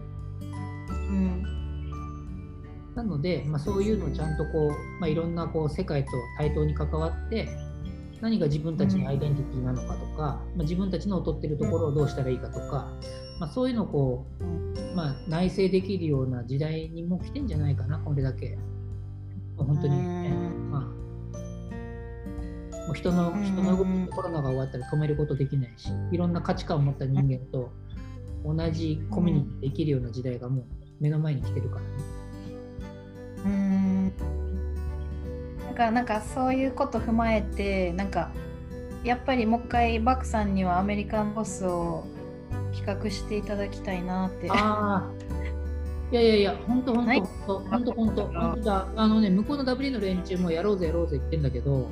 うん。なので、まあ、そういうのをちゃんとこう、まあ、いろんなこう世界と対等に関わって何が自分たちのアイデンティティなのかとか、まあ、自分たちの劣ってるところをどうしたらいいかとか、まあ、そういうのをこう、まあ、内省できるような時代にもう来てんじゃないかなこれだけ。本当に、ねもう人のうん人の動きコロナが終わったら止めることできないしいろんな価値観を持った人間と同じコミュニティで生きるような時代がもう目の前に来てるからね。うんなんかなんかそういうこと踏まえてなんかやっぱりもう一回バクさんにはアメリカンボスを企画していただきたいなって。ああ。いやいやいや、本当本はい？当本当本当本当だ。あのね、向こうの W の連中もやろうぜやろうぜ言ってんだけど、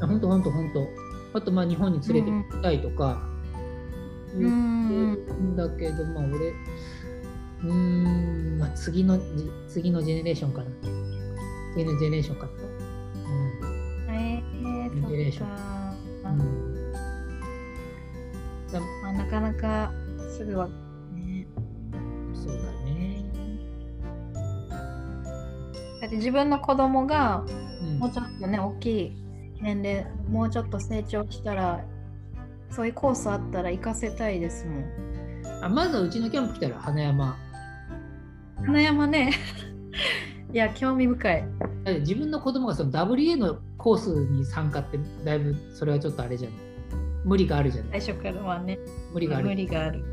本当本当本当。あとまあ日本に連れて行きたいとかう言ってんるんだけど、まあ俺、うーん、まあ次のじ次のジェネレーションかな。次のジェネレーションかと。へえジェネレーションうん。まあ、なかなかすぐは、ね、そうだだって自分の子供がうん。もうちょっとね大きい年齢もうちょっと成長したらそういうコースあったら行かせたいですもん。あまずはうちのキャンプ来たら花山。花山ね。いや興味深い。だって自分の子供がその WA のコースに参加ってだいぶそれはちょっとあれじゃん無理があるじゃない。最初からはね。無理がある。無理がある。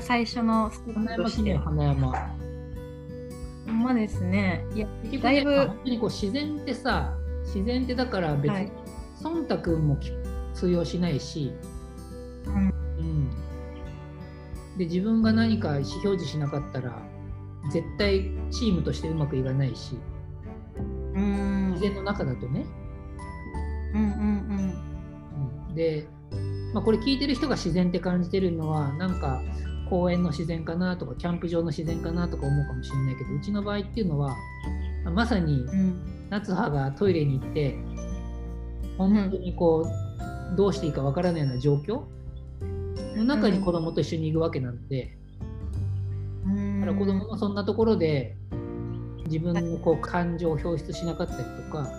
最初のステッ花山記プとして。念花山ほんまですね。いやだいぶね本当にこう自然ってさ自然ってだから別にはい。忖度もき通用しないし、うん。うん、で自分が何か意思表示しなかったら絶対チームとしてうまくいかないし。うん。自然の中だとね、うんうん。うん、で、まあ、これ聞いてる人が自然って感じてるのはなんか公園の自然かなとかキャンプ場の自然かなとか思うかもしれないけどうちの場合っていうのはまさに夏葉がトイレに行って本当にこう、どうしていいかわからないような状況？の中に子供と一緒に行くわけなので、うん。だから子供もそんなところで自分のこう感情を表出しなかったりとか、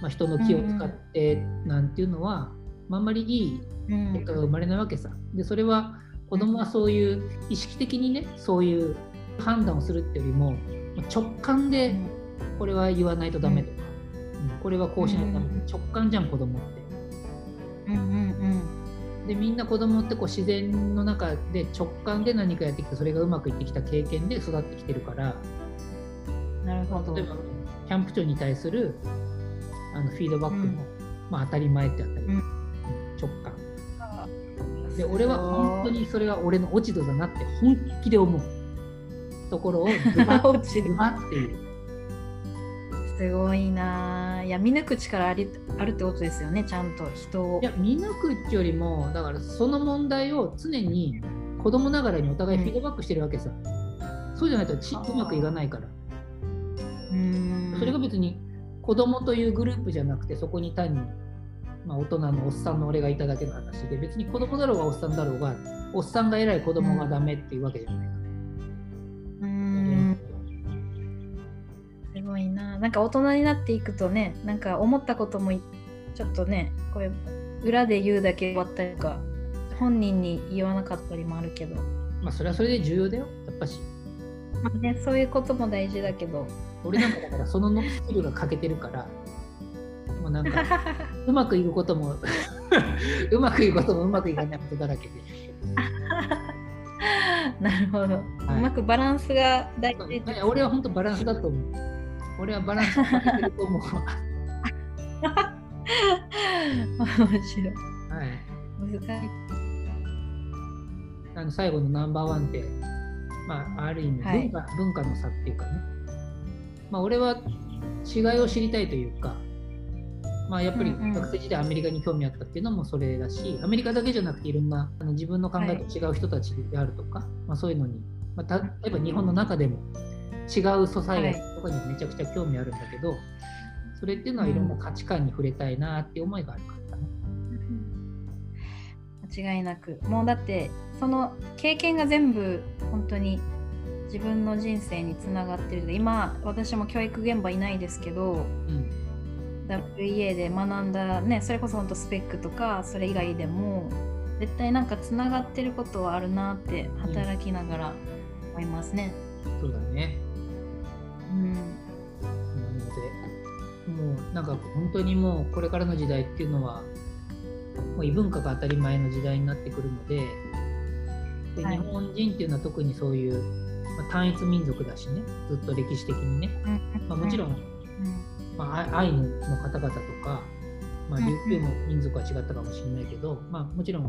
まあ、人の気を使ってなんていうのは、まあ、あんまりいいうん。結果が生まれないわけさ。でそれは子供はそういう意識的にねそういう判断をするってよりもまあ直感でこれは言わないとダメとか、うん。これはこうしないとダメうん。直感じゃん子供って。うんうんでみんな子供ってこう自然の中で直感で何かやってきてそれがうまくいってきた経験で育ってきてるからうんなるほど。例えばキャンプ長に対するあのフィードバックも、うん。まあ、当たり前ってあったり、うん。直感で俺は本当にそれが俺の落ち度だなって本気で思う。ところをズバッ落ちるズバッっていう。すごいな。あいや見抜く力ありあるってことですよねちゃんと。人を。いや見抜くっていうよりもだからその問題を常に子供ながらにお互いフィードバックしてるわけさ、そうじゃないとちうまくいかないから。うん。それが別に子供というグループじゃなくてそこに単に、まあ、大人のおっさんの俺がいただけの話で別に子供だろうがおっさんだろうがおっさんが偉い子供がダメっていうわけじゃない、うん。すごいな。なんか大人になっていくとねなんか思ったこともいちょっとねこれ裏で言うだけ終わったりとか本人に言わなかったりもあるけど、まあそれはそれで重要だよ。やっぱし。まあね、そういうことも大事だけど。俺なんかだからそのノスキルが欠けてるから。もうなんか うまくい くこともうまくいくこともうまくいかないことだらけで。なるほど、はい。うまくバランスが大事いや俺は本当バランスだと思う。俺はバランスが欠けてると思う。わ 面白い。はい。難しい。あの最後のナンバーワンって、まあ、ある意味はい。文化,、文化の差っていうかね、まあ、俺は違いを知りたいというか、まあ、やっぱり学生時代アメリカに興味あったっていうのもそれだし、アメリカだけじゃなくていろんなあの自分の考えと違う人たちであるとか、まあ、そういうのに、まあ、た例えば日本の中でも違うソサイとかにめちゃくちゃ興味あるんだけど、それっていうのはいろんな価値観に触れたいなっていう思いがあるからね。間違いなく。もうだってその経験が全部本当に自分の人生につながってる今私も教育現場いないですけどうん WEA で学んだねそれこそ本当スペックとかそれ以外でも絶対なんかつながってることはあるなって働きながら思いますね。そうだね。うん。なので、もうなんか本当にもうこれからの時代っていうのは、もう異文化が当たり前の時代になってくるので、ではい。日本人っていうのは特にそういう、まあ単一民族だしね、ずっと歴史的にね、まあ、もちろん、うんまあ、アイヌの方々とか、まあ、うん琉球も民族は違ったかもしれないけど、まあ、もちろん、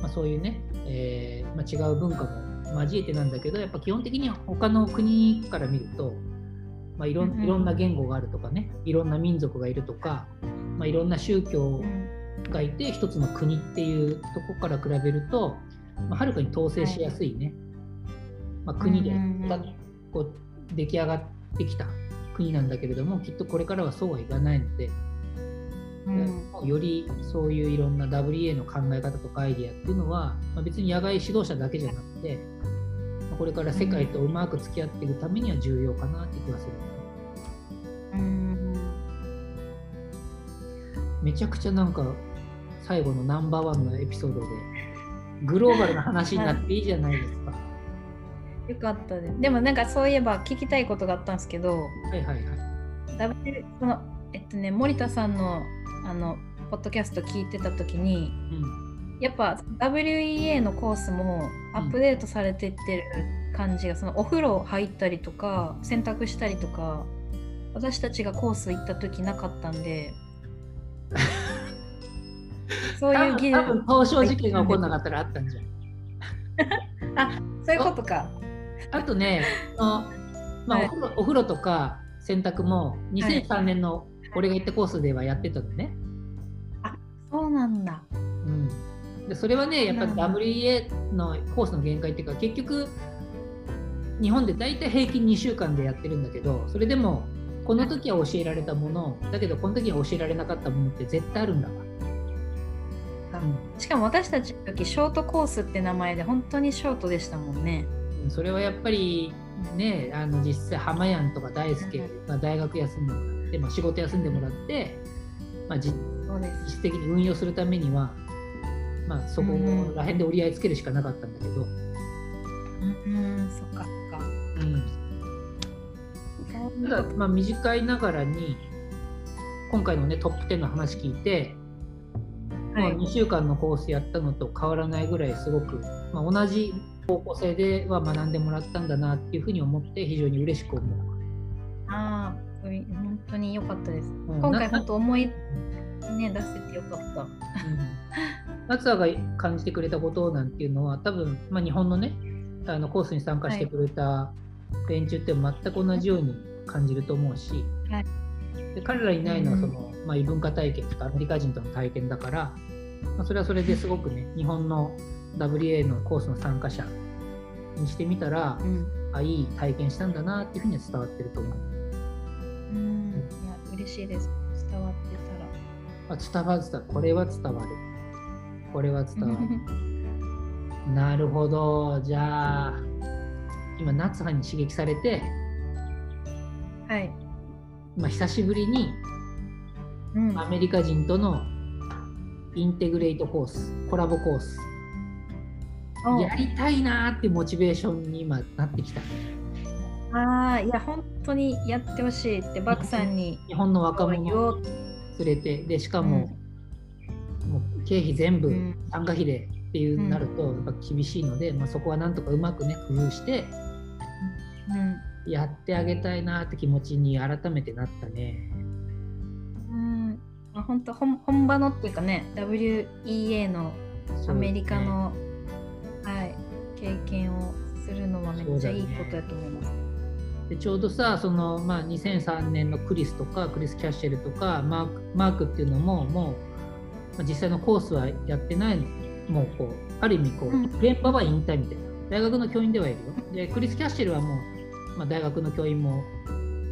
まあ、そういうね、えーまあ、違う文化も交えてなんだけどやっぱ基本的には他の国から見ると、まあ、いろいろんな言語があるとかねいろんな民族がいるとか、まあ、いろんな宗教うんがいて一つの国っていうとこから比べると、まあ、はるかに統制しやすいね、まあ、国で、こう出来上がってきた国なんだけれどもきっとこれからはそうはいかないので、うんよりそういういろんな WA の考え方とかアイディアっていうのは、まあ、別に野外指導者だけじゃなくて、まあこれから世界とうまく付き合っていくためには重要かなって気がする。うんめちゃくちゃなんか最後のナンバーワンのエピソードでグローバルな話になっていいじゃないですか。よかったです。でもなんかそういえば聞きたいことがあったんですけど、はいはいはい。W そのえっとね森田さんのあのポッドキャスト聞いてた時にうんやっぱ WEA のコースもアップデートされてってる感じが、そのお風呂入ったりとか洗濯したりとか私たちがコース行った時なかったんで そういう技多分術東証事件が起こらなかったらあったんじゃん。そういうことかあとね、あのまあはい。お風呂お風呂とか洗濯も2003年の俺が行ったコースではやってたのね。そうなんだ。うん、でそれはね、やっぱ WEA のコースの限界っていうか、結局、日本で大体平均2週間でやってるんだけど、それでも、この時は教えられたもの、だけどこの時は教えられなかったものって絶対あるんだわ。しかも私たちの時ショートコースって名前で本当にショートでしたもんね。うんそれはやっぱりね、あの実際、浜やんとか大輔が大学休んでもらって、まあ、仕事休んでもらって、まあ、実質的に運用するためには、まあ、そこら辺で折り合いつけるしかなかったんだけど、うんうん。そっかそっか。うん、ただ、まあ、短いながらに今回のねトップ10の話聞いて、はい。もう2週間のコースやったのと変わらないぐらいすごく、まあ、同じ方向性では学んでもらったんだなっていうふうに思って非常に嬉しく思う。ああ本当に良かったです。うん。今回な本当思いね出せてよかった。うん。が感じてくれたことなんていうのは多分、まあ、日本のねあのコースに参加してくれた連中って全く同じように感じると思うし、はい。で彼らいないのはうん。その、まあ、異文化体験とかアメリカ人との体験だから、まあ、それはそれですごくね日本の WA のコースの参加者にしてみたら、うんあいい体験したんだなっていうふうには伝わってると思う。うんいや嬉しいです伝わってあ伝わる伝わるこれは伝わる。これは伝たらわる。なるほど。じゃあ、今、夏葉に刺激されて、はい、まあ、久しぶりにうん、アメリカ人とのインテグレートコース、コラボコース、おやりたいなーってモチベーションに今なってきた。ああいや本当にやってほしいってバクさんに日本の若者を連れて、でしかも、もう経費全部うん。参加費でっていううんなるとやっぱ厳しいので、まあ、そこはなんとかうまくね工夫してうん。やってあげたいなーって気持ちに改めてなったね。うん。まあ、本当本本場のっていうかね WEA のアメリカの、はい、経験をするのはめっちゃいいことだと思います。でちょうどさその、まあ、2003年のクリスとかクリス・キャッシェルとかマークマークっていうのももう、まあ、実際のコースはやってないの。もうこうある意味こう、うん。現場は引退みたいな。大学の教員ではいるよ。でクリス・キャッシェルはもう、まあ、大学の教員も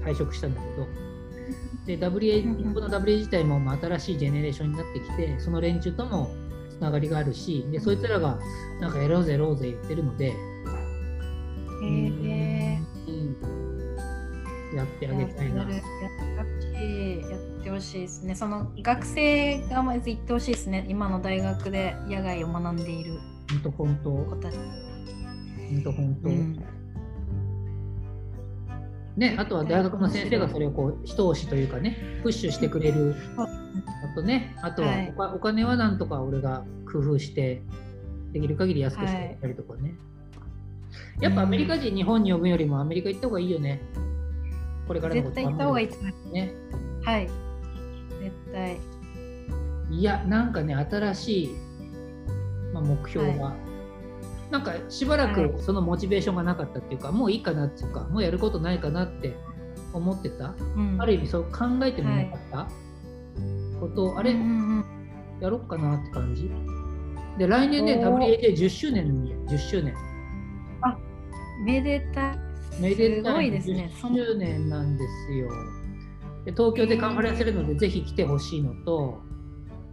退職したんだけど。で WA 日本の WA 自体もまあ新しいジェネレーションになってきてその連中ともがりがあるしでそいつらがなんかやろうぜやろうぜ言ってるので、へえうん。やってあげたいな。や。ってほしいですね。その学生がまず行ってほしいですね。今の大学で野外を学んでいる。本当本当。本当本当、うん。ね、あとは大学の先生がそれをこう一押しというかねプッシュしてくれるああとねあとははい。お金はなんとか俺が工夫してできる限り安くしてたりとかね、やっぱアメリカ人日本に呼ぶよりもアメリカ行った方がいいよね。これからの絶対行った方がいいと思いまね。す。はい。絶対。いやなんかね新しい、まあ、目標が、なんかしばらはくそのモチベーションがなかったっていうか、もういいかなっていうかもうやることないかなって思ってた？うん。ある意味そう考えてもなかった？ことを、あれ、うんやろっかなって感じ。で来年ねおー。WAJ10 周年10周年めでたい。めでたい。ですね。そん10周年なんですよ。で東京でカンファレンスするので、ぜひ来てほしいのと、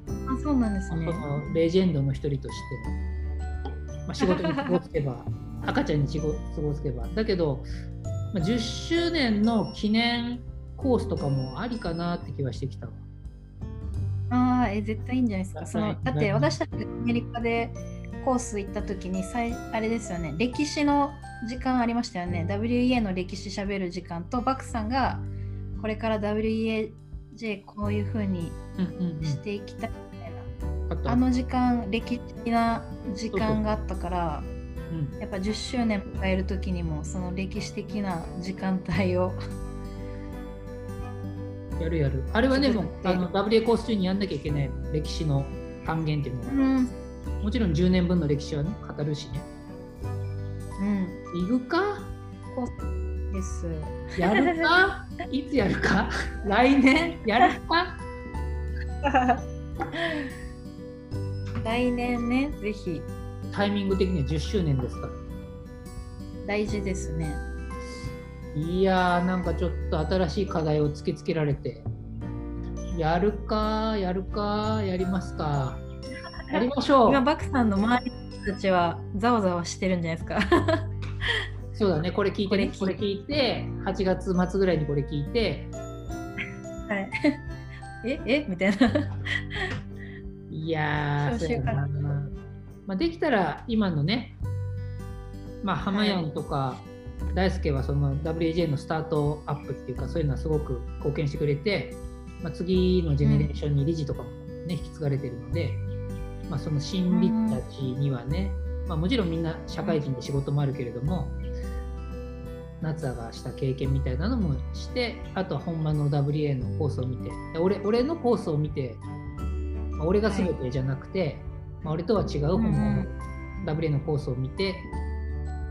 あ、そうなんですそね。のレジェンドの一人として、まあ、仕事に過ごつけば 赤ちゃんに仕事過ごつけば。だけど、まあ、10周年の記念コースとかもありかなって気はしてきたわああ、え絶対いいんじゃないですか。そはいのだって私たちがアメリカでコース行った時にさいあれですよね、歴史の時間ありましたよね。WEA の歴史しゃべる時間とバクさんがこれから WEA WJ こういう風にうんうんうん。していきたいみたいな、あの時間歴史的な時間があったからうん。やっぱ10周年迎える時にもその歴史的な時間帯をやるやる。あれはね、もうあの WA コース中にやんなきゃいけない歴史の還元っていうのは、うん。もちろん10年分の歴史はね、語るしね。うん。行くか？です。やるか？いつやるか？来年？やるか？来年ねぜひ。タイミング的には10周年ですから。大事ですねいやー、なんかちょっと新しい課題を突きつけられて、やるか、やるか、やりますか。やりましょう。今バクさんの周りの人たちはざわざわしてるんじゃないですか。そうだね、これ聞いてね、ここれれ聞いて、8月末ぐらいにこれ聞いて、はい。ええ？みたいな。いやー、そうしようか。そうやな。まあ、できたら今のね、まあ、浜やんとか、大輔はその WAJ のスタートアップっていうか、そういうのはすごく貢献してくれて、まあ、次のジェネレーションに理事とかも、ね引き継がれてるので、まあ、その新理事たちにはね、まあ、もちろんみんな社会人で仕事もあるけれども、夏田がした経験みたいなのもして、あとは本番の WA のコースを見て、で俺俺のコースを見て、まあ俺が全てじゃなくて、まあ、俺とは違う本番の WA のコースを見て、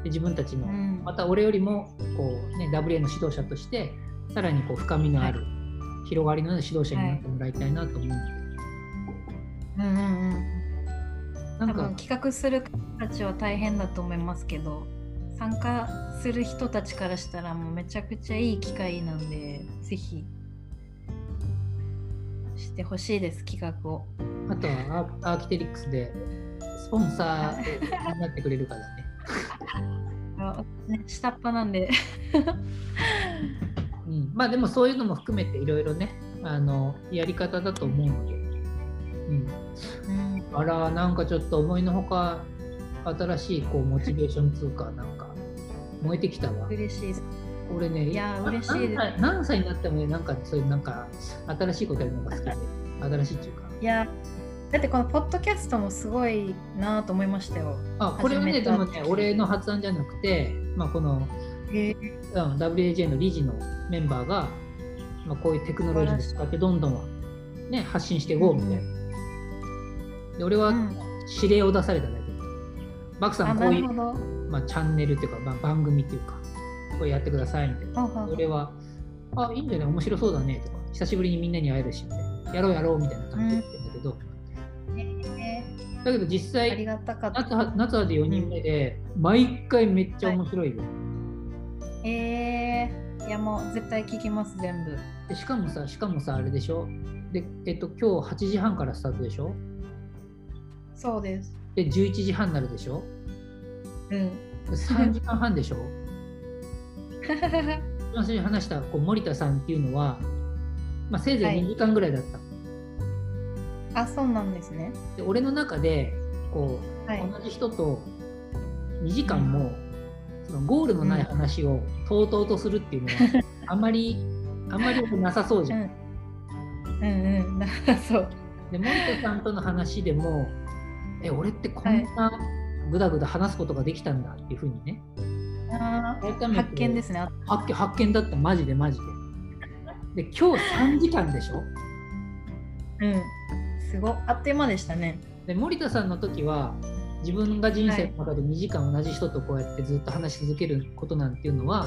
で自分たちの、うんまた俺よりもこう、ね、WA の指導者として、さらにこう深みのある、広がりのある指導者になってもらいたいなと思うので、うんうんうんなんか企画する方たちは大変だと思いますけど参加する人たちからしたらもうめちゃくちゃいい機会なんでぜひ。してほしいです企画を。あとはアーキテリックスでスポンサーになってくれるからね。あね下っ端なんで。うん、まあでもそういうのも含めていろいろねあのやり方だと思うので、うん、うん。あらなんかちょっと思いのほか新しいこうモチベーションつうかなんか燃えてきたわ。嬉しい。俺ねいやな嬉しい何歳になってもねなんかそういうなんか新しいことやるのが好きで。新しいっていうか。いやだってこのポッドキャストもすごいなと思いましたよ。あこれはねでもね俺の発案じゃなくて、まあ、このうん WAJ の理事のメンバーが、まあ、こういうテクノロジーを使ってどんどん、ね、発信していこうみたいな。で俺はうん。指令を出されただけ。で、バクさあんこういう、まあ、チャンネルっていうか、まあ、番組っていうか、これやってくださいみたいな。俺は、あ、いいんじゃない？面白そうだねとか、久しぶりにみんなに会えるし、みたいな。やろうやろうみたいな感じで言ってんだけど、へだけど実えあり際、がたかった。夏は夏はで4人目で、毎回めっちゃ面白いよ。えー、いやもう絶対聞きます全部。でしかもさ、しかもさ、あれでしょ？で、えっと、今日8時半からスタートでしょ？そうです。で、11時半になるでしょ？うん。で ?3 時間半でしょ？一番最初に話したこう森田さんっていうのは、まあ、せいぜいはい2時間ぐらいだった、あそうなんですね。で俺の中でこう、はい。同じ人と2時間も、そのゴールのない話をとうとうとするっていうのは、あんまりあんまりなさそうじゃん。うん。うんうん。なそう。で森田さんとの話でもえ俺ってこんなぐだぐだ話すことができたんだっていうふうにね。あー改めて発見ですね。あ発見発見だった。マジでマジで。で今日3時間でしょ？うんすごいあっという間でしたねで森田さんの時は自分が人生の中で2時間同じ人とこうやってずっと話し続けることなんていうのは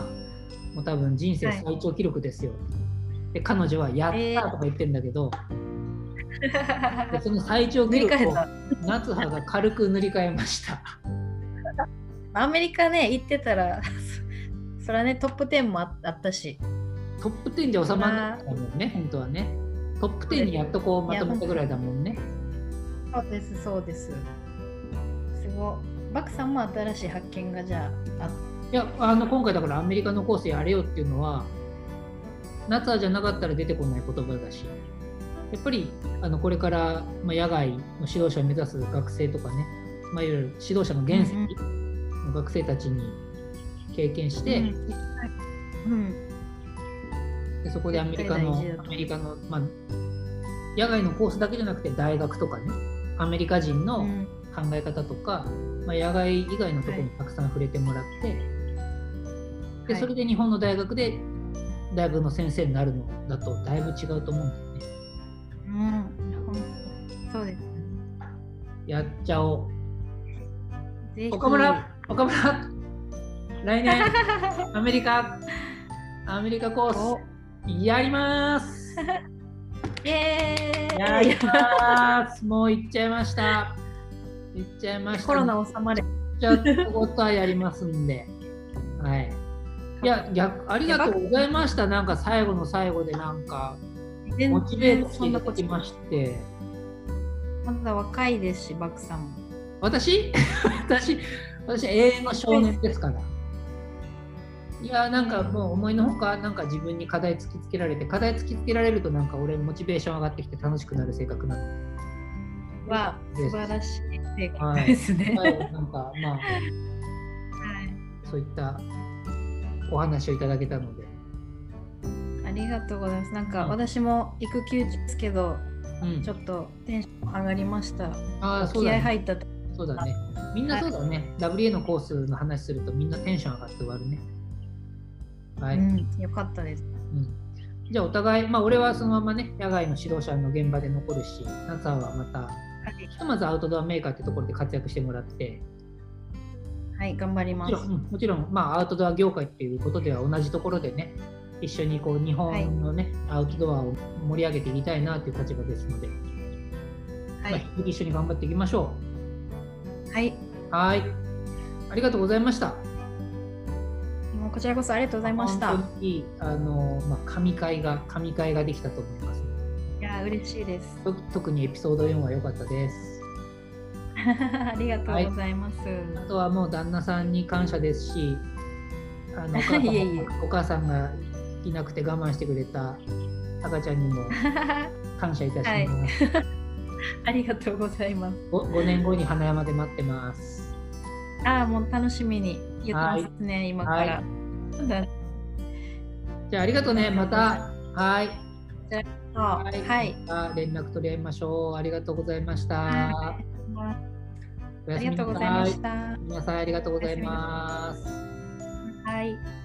もう多分人生最長記録ですよ。で彼女は「やった!」とか言ってるんだけど、でその最長塗記録を夏葉が軽く塗り替えました。アメリカね行ってたらそれはねトップ10もああったしトップ10じゃ収まらなかったもんね本当はね。トップ10にやっとこうまとめたぐらいだもんね。そうですそうです。すごい。バクさんも新しい発見がじゃああいやあの今回だからアメリカのコースやれよっていうのは夏はじゃなかったら出てこない言葉だしやっぱりあのこれから、まあ、野外の指導者を目指す学生とかね、まあ、いわゆる指導者の原石の学生たちに経験して、うん。うんでそこでアメリカのアメリカの、まあ、野外のコースだけじゃなくて大学とかねアメリカ人のうん。考え方とか、まあ、野外以外のところにたくさん触れてもらって、ではい。それで日本の大学で大学の先生になるのだとだいぶ違うと思うんだよね。うん、そうです。やっちゃおう。岡村、岡村、来年。アメリカ、アメリカコースやります。イエーイやります。もう行っちゃいました。行っちゃいました。コロナ収まれ。じゃあ、ことはやりますんで。はい。いや、逆、ありがとうございました。なんか最後の最後で、なんか、全モチベートしていそんなことまして。まだ若いですし、バクさんも。私？私、私、永遠の少年ですから。いや、なんかもう思いのほか、なんか自分に課題突きつけられて、課題突きつけられると、なんか俺、モチベーション上がってきて楽しくなる性格なので。は素晴らしい性はい格ですね。最後なんか、まあ、はいそういったお話をいただけたので。ありがとうございます。なんかうん私も育休中ですけど、うんちょっとテンション上がりました。ああ、そう気だね。合入ったと。そうだね。みんなそうだね。WA のコースの話するとみんなテンション上がって終わるね。はい。うんうん、よかったです。じゃあお互い、まあ俺はそのままね、野外の指導者の現場で残るし、夏さんはまた、はい、ひとまずアウトドアメーカーってところで活躍してもらって、はい、頑張りますもちろ。ん、うんもちろんまあアウトドア業界っていうことでは同じところでね、一緒にこう日本のね、アウトドアを盛り上げていきたいなという立場ですので、まあ、はい引き、続き一緒に頑張っていきましょはい、う。はい。ありがとうございました。こちらこそありがとうございました。本当あの、まあ、神会が神会ができたと思います。いや、嬉しいです。と特にエピソード4は良かったです。ありがとうございます。あとはもう旦那さんに感謝ですし、あの お母さんがいなくて我慢してくれた赤ちゃんにも 感謝いたします。ありがとうございます。5, 5年後に花山で待ってます。ああ、もう楽しみに言ってますね、今から。はじゃあありがとうね。また。はい。はい、はい、また連絡取り合いましょう。ありがとうございました。ありがとうございまし。た。皆さんありがとうございます。はい。